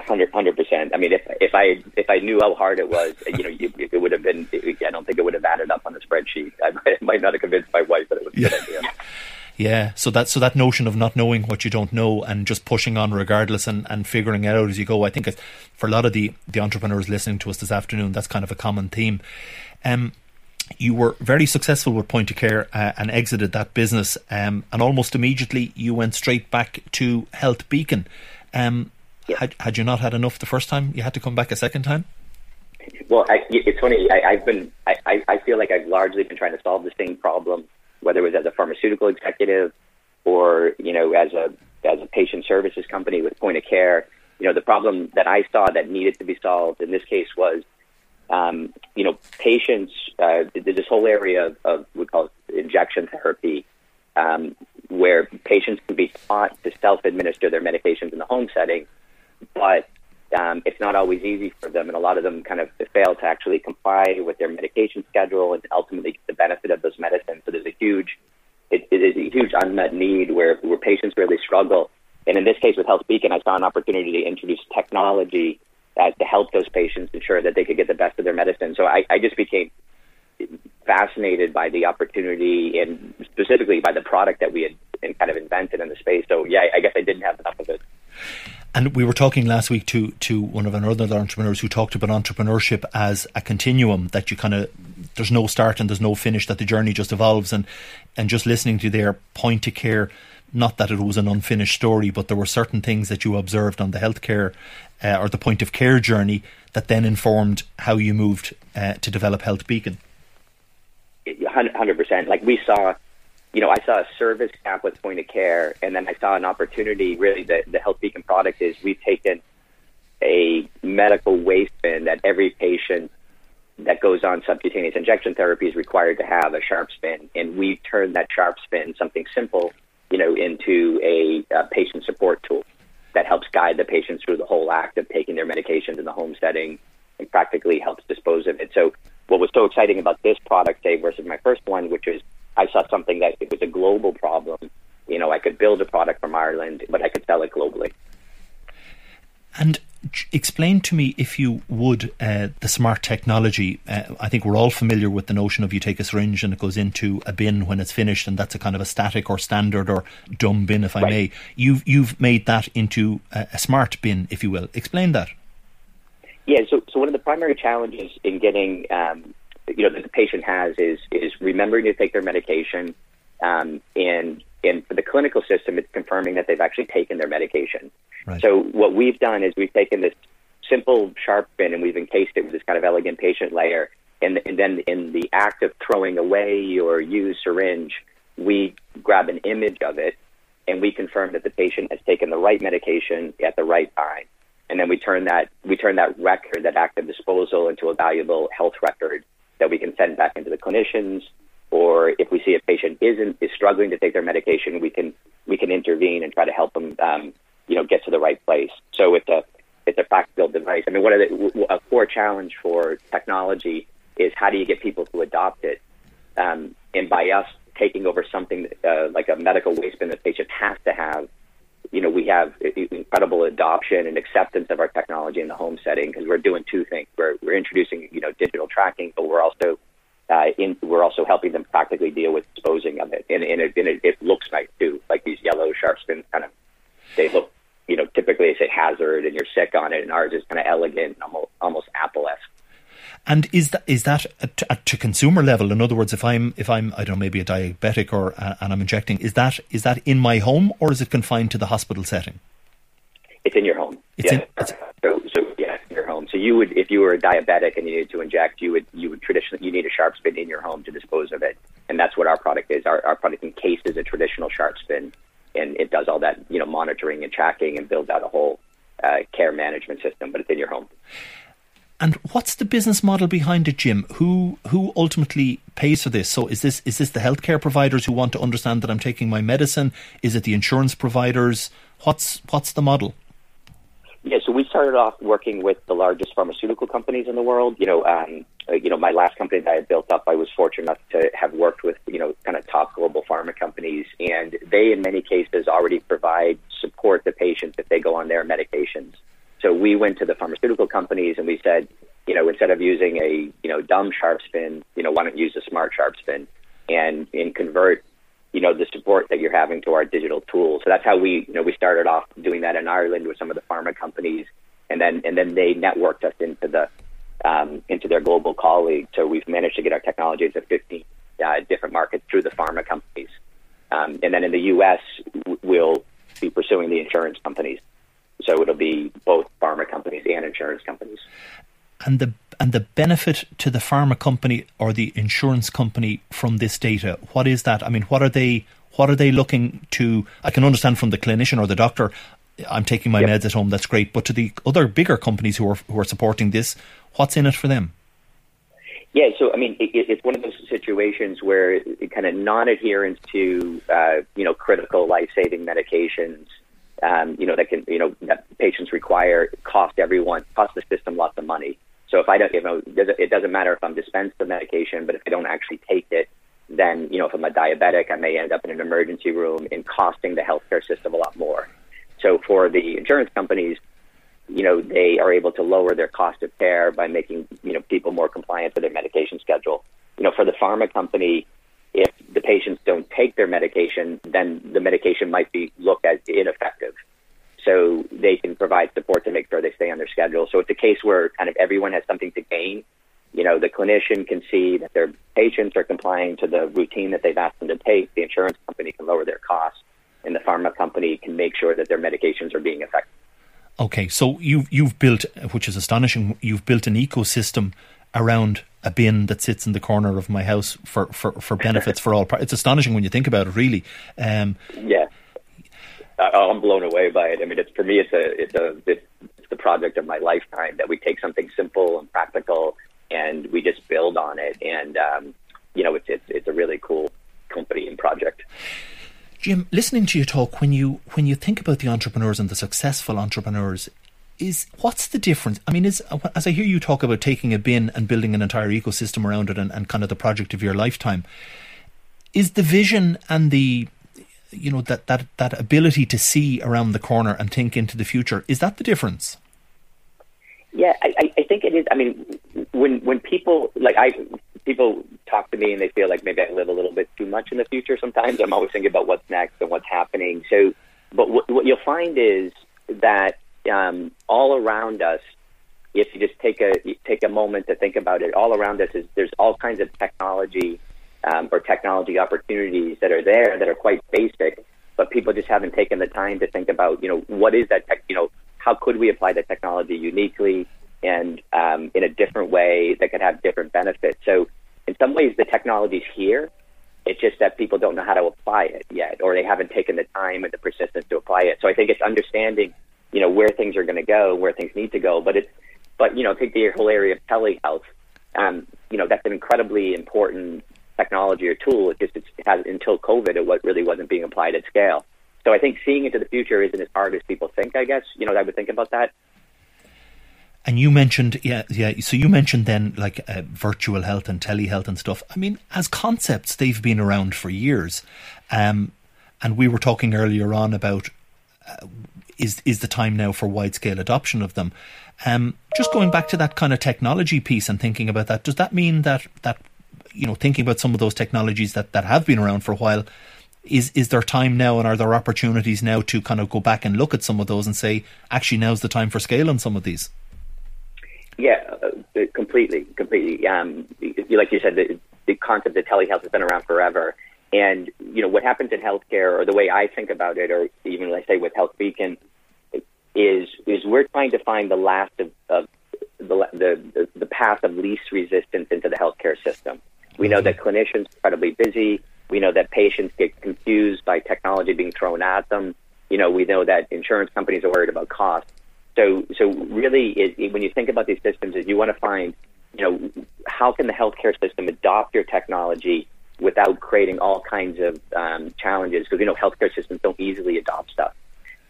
Hundred percent. I mean, if if I if I knew how hard it was, you know, you, it would have been. I don't think it would have added up on the spreadsheet. I might, might not have convinced my wife that it was a yeah. good idea. Yeah, so that so that notion of not knowing what you don't know and just pushing on regardless and, and figuring it out as you go, I think for a lot of the, the entrepreneurs listening to us this afternoon, that's kind of a common theme. Um, you were very successful with Point of Care uh, and exited that business, um, and almost immediately you went straight back to HealthBeacon. Um, yeah. had, had you not had enough the first time, you had to come back a second time. Well, I, it's funny. I, have been. I, I feel like I've largely been trying to solve the same problem whether it was as a pharmaceutical executive or you know as a as a patient services company with point of care. You know, the problem that I saw that needed to be solved in this case was, um, you know, patients. Uh, this whole area of, of we call injection therapy, um, where patients can be taught to self-administer their medications in the home setting, but um, it's not always easy for them, and a lot of them kind of fail to actually comply with their medication schedule and ultimately get the benefit of those medicines. So there's a huge, it, it is a huge unmet need where where patients really struggle And in this case, with HealthBeacon, I saw an opportunity to introduce technology uh, to help those patients ensure that they could get the best of their medicine. So I, I just became fascinated by the opportunity and specifically by the product that we had kind of invented in the space. So yeah, I guess I didn't have enough of it. And we were talking last week to to one of our other entrepreneurs who talked about entrepreneurship as a continuum that you kind of there's no start and there's no finish that the journey just evolves and and just listening to their point to care not that it was an unfinished story but there were certain things that you observed on the healthcare uh, or the point of care journey that then informed how you moved uh, to develop HealthBeacon. Hundred percent. Like we saw, you know, I saw a service gap with point of care, and then I saw an opportunity. Really, the the HealthBeacon product is we've taken a medical waste bin that every patient that goes on subcutaneous injection therapy is required to have a sharps bin, and we turned that sharps bin, something simple, you know, into a, a patient support tool that helps guide the patients through the whole act of taking their medications in the home setting and practically helps dispose of it. So what was so exciting about this product, Dave, versus my first one, which is I saw something that it was a global problem. You know, I could build a product from Ireland, but I could sell it globally. And explain to me, if you would, uh, the smart technology. Uh, I think we're all familiar with the notion of you take a syringe and it goes into a bin when it's finished, and that's a kind of a static or standard or dumb bin, if I right. may. You've you've made that into a, a smart bin, if you will. Explain that. Yeah. So, so one of the primary challenges in getting, um, you know, that the patient has is is remembering to take their medication, um, and and for the clinical system, it's confirming that they've actually taken their medication. Right. So what we've done is we've taken this simple sharp bin and we've encased it with this kind of elegant patient layer. And, and then in the act of throwing away your used syringe, we grab an image of it and we confirm that the patient has taken the right medication at the right time. And then we turn that we turn that record, that act of disposal, into a valuable health record that we can send back into the clinicians or if we see a patient isn't is struggling to take their medication, we can we can intervene and try to help them, um, you know, get to the right place. So it's a it's a practical device. I mean, what are the, a core challenge for technology is how do you get people to adopt it? Um, and by us taking over something uh, like a medical waste bin that the patient has to have, you know, we have incredible adoption and acceptance of our technology in the home setting because we're doing two things. We're, we're introducing, you know, digital tracking, but we're also uh, in, we're also helping them practically deal with disposing of it, and, and, it, and it, it looks nice too. Like these yellow sharps bins, kind of, they look, you know, typically they say hazard, and you're sick on it, and ours is kind of elegant, almost almost Apple esque. And is that is that at, at, to consumer level? In other words, if I'm if I'm I don't know maybe a diabetic or uh, and I'm injecting, is that is that in my home or is it confined to the hospital setting? It's in your home. It's yeah. In, so, so home. So you would, if you were a diabetic and you needed to inject, you would you would traditionally you need a sharps bin in your home to dispose of it, and that's what our product is. Our, our product encases a traditional sharps bin, and it does all that you know monitoring and tracking and builds out a whole uh, care management system, but it's in your home. And what's the business model behind it, Jim? Who who ultimately pays for this? So is this is this the healthcare providers who want to understand that I'm taking my medicine? Is it the insurance providers? What's what's the model? Yeah, so we started off working with the largest pharmaceutical companies in the world. You know, um, uh, you know, my last company that I built up, I was fortunate enough to have worked with, you know, kind of top global pharma companies, and they, in many cases, already provide support to patients if they go on their medications. So we went to the pharmaceutical companies and we said, you know, instead of using a, you know, dumb sharps bin, you know, why don't you use a smart sharps bin and and convert you know, the support that you're having to our digital tools. So that's how we, you know, we started off doing that in Ireland with some of the pharma companies, and then and then they networked us into the um, into their global colleagues. So we've managed to get our technology into 15 uh, different markets through the pharma companies, um, and then in the U.S. we'll be pursuing the insurance companies. So it'll be both pharma companies and insurance companies. And the and the benefit to the pharma company or the insurance company from this data, what is that? I mean, what are they what are they looking to I can understand from the clinician or the doctor, I'm taking my yep. meds at home, that's great. But to the other bigger companies who are who are supporting this, what's in it for them? Yeah, so I mean, it, it's one of those situations where kind of non-adherence to uh, you know critical life-saving medications, um, you know that can you know that patients require cost everyone cost the system lots of money. So if I don't, you know, it doesn't matter if I'm dispensed the medication, but if I don't actually take it, then you know, if I'm a diabetic, I may end up in an emergency room and costing the healthcare system a lot more. So for the insurance companies, you know, they are able to lower their cost of care by making, you know, people more compliant to their medication schedule. You know, for the pharma company, patients don't take their medication, then the medication might be looked at ineffective. So they can provide support to make sure they stay on their schedule. So it's a case where kind of everyone has something to gain. You know, the clinician can see that their patients are complying to the routine that they've asked them to take. The insurance company can lower their costs, and the pharma company can make sure that their medications are being effective. Okay, so you've you've built, which is astonishing. You've built an ecosystem around a bin that sits in the corner of my house for, for, for benefits for all. It's astonishing when you think about it, really. Um, yeah, I'm blown away by it. I mean, it's for me, it's a it's a it's, it's the project of my lifetime that we take something simple and practical and we just build on it. And um, you know, it's, it's it's a really cool company and project. Jim, listening to you talk, when you when you think about the entrepreneurs and the successful entrepreneurs, is what's the difference? I mean, is as I hear you talk about taking a bin and building an entire ecosystem around it and, and kind of the project of your lifetime, is the vision and the you know that that that ability to see around the corner and think into the future is that the difference? Yeah, I, I think it is. I mean, when when people like I people talk to me and they feel like maybe I live a little bit too much in the future sometimes. I'm always thinking about what's next and what's happening. So, but what, what you'll find is that um, all around us, if you just take a take a moment to think about it, all around us is there's all kinds of technology um, or technology opportunities that are there that are quite basic, but people just haven't taken the time to think about, you know, what is that tech, you know, how could we apply the technology uniquely and um, in a different way that could have different benefits. So in some ways, the technology's here. It's just that people don't know how to apply it yet, or they haven't taken the time and the persistence to apply it. So I think it's understanding, you know, where things are going to go, where things need to go. But it's, but you know, take the whole area of telehealth. Um, you know, that's an incredibly important technology or tool. It just it has until COVID, it was, really wasn't being applied at scale. So I think seeing into the future isn't as hard as people think. I guess you know I would think about that. And you mentioned, yeah, yeah. So you mentioned then like uh, virtual health and telehealth and stuff. I mean, as concepts, they've been around for years. Um, and we were talking earlier on about uh, is is the time now for wide scale adoption of them. Um, just going back to that kind of technology piece and thinking about that, does that mean that that you know, thinking about some of those technologies that, that have been around for a while, is is there time now and are there opportunities now to kind of go back and look at some of those and say, actually, now's the time for scale on some of these? Yeah, uh, completely, completely. Um, like you said, the, the concept of telehealth has been around forever. And, you know, what happens in healthcare, or the way I think about it, or even I say with HealthBeacon, is is we're trying to find the last of, of the, the, the path of least resistance into the healthcare system. We know mm-hmm. that clinicians are incredibly busy. We know that patients get confused by technology being thrown at them. You know, we know that insurance companies are worried about cost. So, so really, it, it, when you think about these systems, is you want to find, you know, how can the healthcare system adopt your technology without creating all kinds of um, challenges? Because you know, healthcare systems don't easily adopt stuff.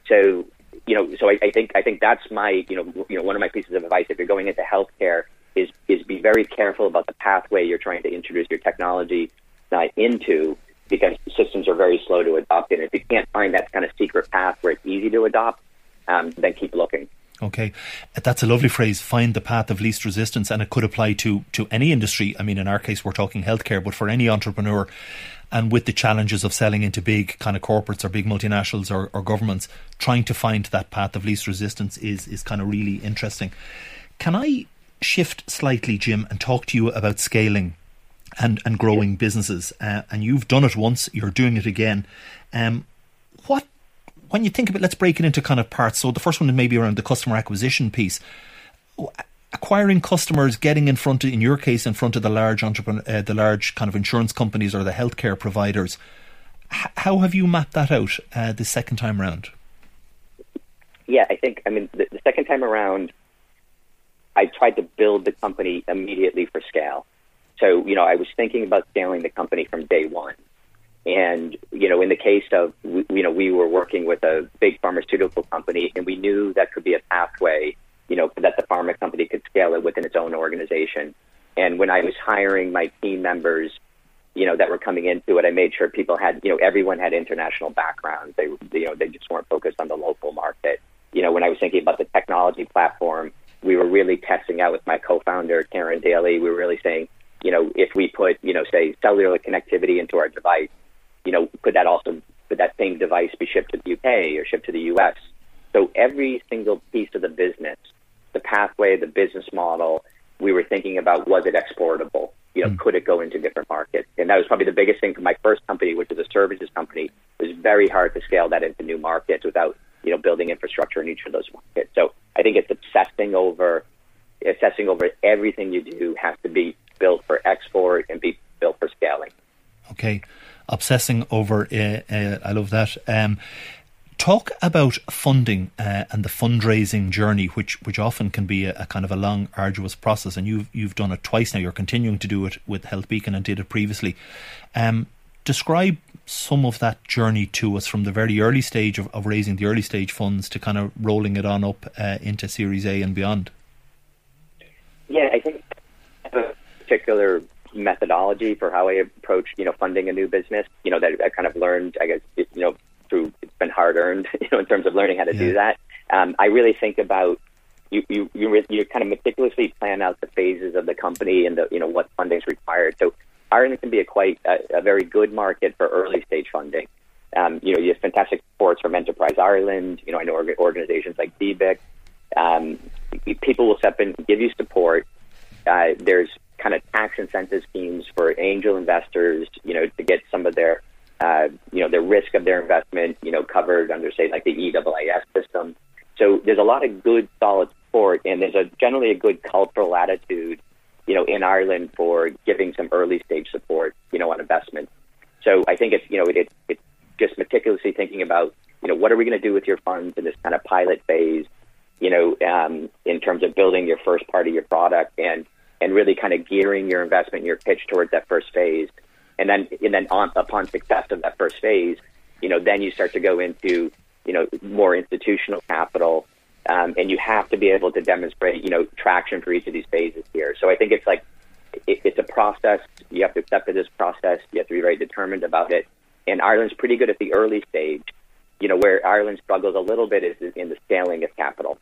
So, you know, so I, I think I think that's my, you know, you know, one of my pieces of advice if you're going into healthcare is is be very careful about the pathway you're trying to introduce your technology uh, into because systems are very slow to adopt it. If you can't find that kind of secret path where it's easy to adopt, um, then keep looking. Okay, that's a lovely phrase. Find the path of least resistance, and it could apply to to any industry. I mean, in our case, we're talking healthcare, but for any entrepreneur, and with the challenges of selling into big kind of corporates or big multinationals or, or governments, trying to find that path of least resistance is is kind of really interesting. Can I shift slightly, Jim, and talk to you about scaling and, and growing businesses. Uh, and you've done it once, you're doing it again. Um, when you think of it, let's break it into kind of parts. So the first one may be around the customer acquisition piece. Acquiring customers, getting in front of, in your case, in front of the large entrepreneur, uh, the large kind of insurance companies or the healthcare providers. H- how have you mapped that out uh, the second time around? Yeah, I think I mean the, the second time around, I tried to build the company immediately for scale. So, you know, I was thinking about scaling the company from day one. And, you know, in the case of, you know, we were working with a big pharmaceutical company and we knew that could be a pathway, you know, that the pharma company could scale it within its own organization. And when I was hiring my team members, you know, that were coming into it, I made sure people had, you know, everyone had international backgrounds. They, you know, they just weren't focused on the local market. You know, when I was thinking about the technology platform, we were really testing out with my co-founder Karen Daly. We were really saying, you know, if we put, you know, say cellular connectivity into our device, you know, could that also could that same device be shipped to the UK or shipped to the US? So every single piece of the business, the pathway, the business model, we were thinking about was it exportable? You know, mm. could it go into different markets? And that was probably the biggest thing for my first company, which is a services company. It was very hard to scale that into new markets without, you know, building infrastructure in each of those markets. So I think it's obsessing over assessing over everything you do has to be built for export and be built for scaling. Okay, obsessing over. Uh, uh, I love that. Um, talk about funding uh, and the fundraising journey, which which often can be a, a, kind of a long, arduous process. And you've you've done it twice now. You're continuing to do it with HealthBeacon and did it previously. Um, describe some of that journey to us from the very early stage of, of raising the early stage funds to kind of rolling it on up uh, into Series A and beyond. Yeah, I think a particular methodology for how I approach, you know, funding a new business, you know, that I kind of learned, I guess, you know, through, it's been hard earned, you know, in terms of learning how to yeah. do that. Um, I really think about, you, you, you, you kind of meticulously plan out the phases of the company and the, you know, what funding is required. So Ireland can be a quite, a, a very good market for early stage funding. Um, you know, you have fantastic supports from Enterprise Ireland. You know, I know organizations like DBIC. Um, people will step in, give you support. Uh, there's kind of tax incentive schemes for angel investors, you know, to get some of their, uh, you know, the risk of their investment, you know, covered under, say, like the EIIS system. So there's a lot of good, solid support, and there's a generally a good cultural attitude, you know, in Ireland for giving some early stage support, you know, on investment. So I think it's, you know, it, it, it's just meticulously thinking about, you know, what are we going to do with your funds in this kind of pilot phase, you know, um, in terms of building your first part of your product and and really kind of gearing your investment, your pitch towards that first phase, and then and then on, upon success of that first phase, you know, then you start to go into you know more institutional capital, um, and you have to be able to demonstrate you know traction for each of these phases here. So I think it's like it, it's a process. You have to accept that this process. You have to be very determined about it. And Ireland's pretty good at the early stage. You know, where Ireland struggles a little bit is in the scaling of capital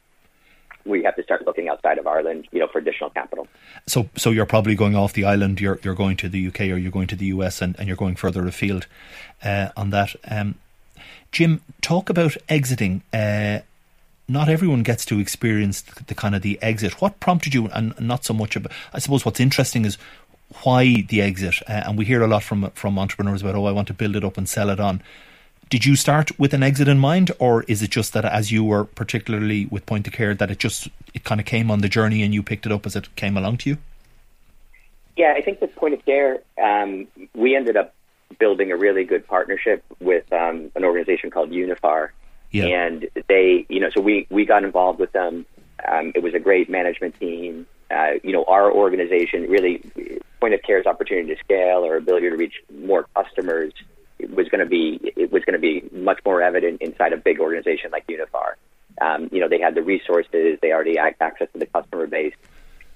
we have to start looking outside of Ireland, you know, for additional capital. So, so you're probably going off the island. You're you're going to the UK or you're going to the US, and, and you're going further afield uh, on that. Um, Jim, talk about exiting. Uh, not everyone gets to experience the, the, kind of the exit. What prompted you, and not so much about. I suppose what's interesting is why the exit, uh, and we hear a lot from from entrepreneurs about, oh, I want to build it up and sell it on. Did you start with an exit in mind, or is it just that as you were particularly with point of care that it just it kind of came on the journey and you picked it up as it came along to you? Yeah, I think with point of care, um, we ended up building a really good partnership with um, an organization called Uniphar, yeah. and they, you know, so we we got involved with them. Um, it was a great management team. Uh, you know, our organization really point of care's opportunity to scale, our ability to reach more customers was going to be it was going to be much more evident inside a big organization like Uniphar. Um, you know, they had the resources, they already had access to the customer base.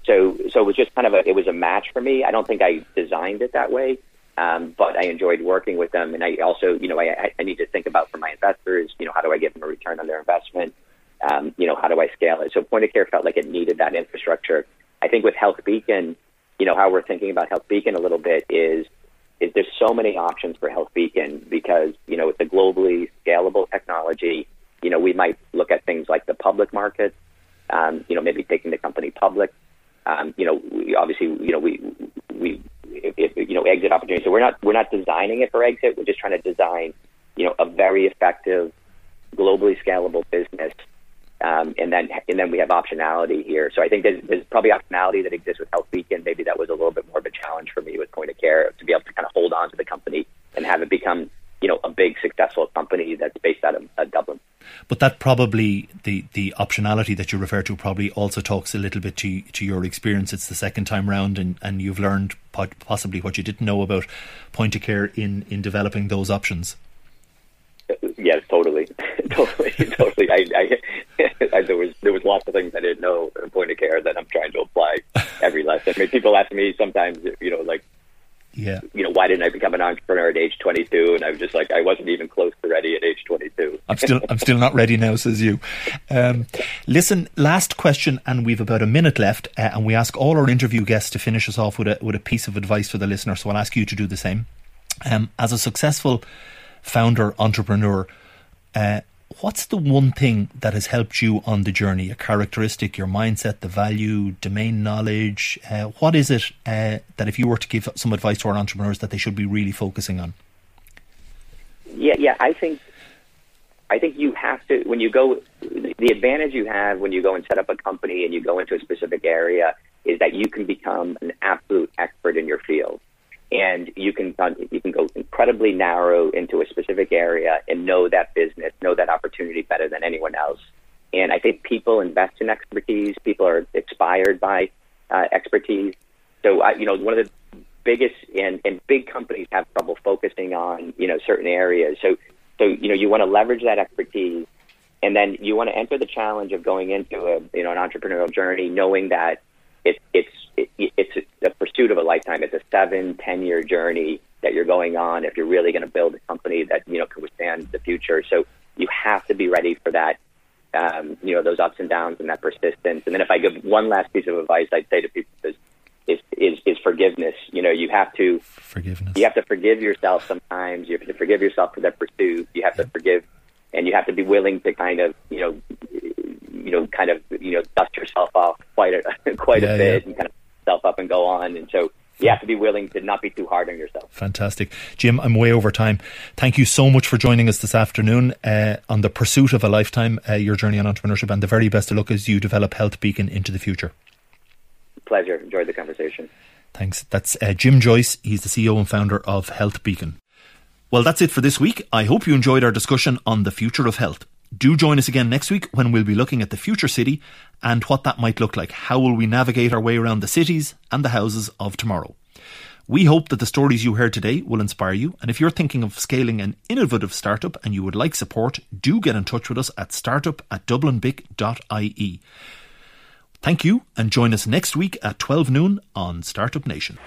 So, so it was just kind of a it was a match for me. I don't think I designed it that way, um, but I enjoyed working with them, and I also, you know, I, I need to think about for my investors, you know, how do I get them a return on their investment? Um, you know, how do I scale it? So, point of care felt like it needed that infrastructure. I think with HealthBeacon, you know, how we're thinking about HealthBeacon a little bit is so many options for HealthBeacon because, you know, it's a globally scalable technology. You know, we might look at things like the public market, um, you know, maybe taking the company public. Um, you know, we obviously, you know, we, we, if, you know, exit opportunities. So we're not, we're not designing it for exit. We're just trying to design, you know, a very effective, globally scalable business um, and then and then we have optionality here. So I think there's, there's probably optionality that exists with HealthBeacon. Maybe that was a little bit more of a challenge for me with Point of Care to be able to kind of hold on to the company and have it become you know a big successful company that's based out of uh, Dublin. But that probably the the optionality that you refer to probably also talks a little bit to to your experience. It's the second time round, and, and you've learned possibly what you didn't know about Point of Care in in developing those options. Yes, totally, totally, totally. I, I, I, there was there was lots of things I didn't know in point of care that I'm trying to apply every lesson. I mean, people ask me sometimes, you know, like, yeah. you know, why didn't I become an entrepreneur at age 22? And I was just like, I wasn't even close to ready at age 22. I'm still, I'm still not ready now, says you. Um, listen, last question, and we've about a minute left, uh, and we ask all our interview guests to finish us off with a with a piece of advice for the listener. So I'll ask you to do the same. Um, as a successful founder entrepreneur, uh, what's the one thing that has helped you on the journey? A characteristic, your mindset, the value, domain knowledge. Uh, what is it uh, that if you were to give some advice to our entrepreneurs that they should be really focusing on? Yeah, yeah, I think I think you have to when you go. The advantage you have when you go and set up a company and you go into a specific area is that you can become an absolute expert in your field and you can you can go incredibly narrow into a specific area and know that business, know that opportunity better than anyone else. And I think people invest in expertise. People are inspired by uh, expertise. So, I, you know, one of the biggest and, and big companies have trouble focusing on you know certain areas. So, so you know, you want to leverage that expertise, and then you want to enter the challenge of going into a you know an entrepreneurial journey, knowing that it, it's it, it's a pursuit of a lifetime. It's a seven, ten year journey that you're going on if you're really going to build a company that you know can withstand the future. So you have to be ready for that. Um, you know those ups and downs and that persistence. And then if I give one last piece of advice, I'd say to people is is is, is forgiveness. You know you have to forgiveness. You have to forgive yourself sometimes. You have to forgive yourself for that pursuit. You have to forgive, and you have to be willing to kind of you know you know kind of you know dust yourself off quite a quite yeah, a bit yeah. and kind of yourself up and go on. And so you have to be willing to not be too hard on yourself. Fantastic. Jim, I'm way over time. Thank you so much for joining us this afternoon uh, on the pursuit of a lifetime, uh, your journey on entrepreneurship, and the very best of luck as you develop HealthBeacon into the future. Pleasure. Enjoyed the conversation. Thanks. That's uh, Jim Joyce. He's the CEO and founder of HealthBeacon. Well, that's it for this week. I hope you enjoyed our discussion on the future of health. Do join us again next week when we'll be looking at the future city and what that might look like. How will we navigate our way around the cities and the houses of tomorrow? We hope that the stories you heard today will inspire you. And if you're thinking of scaling an innovative startup and you would like support, do get in touch with us at startup at dublinbic.ie. Thank you and join us next week at 12 noon on Startup Nation.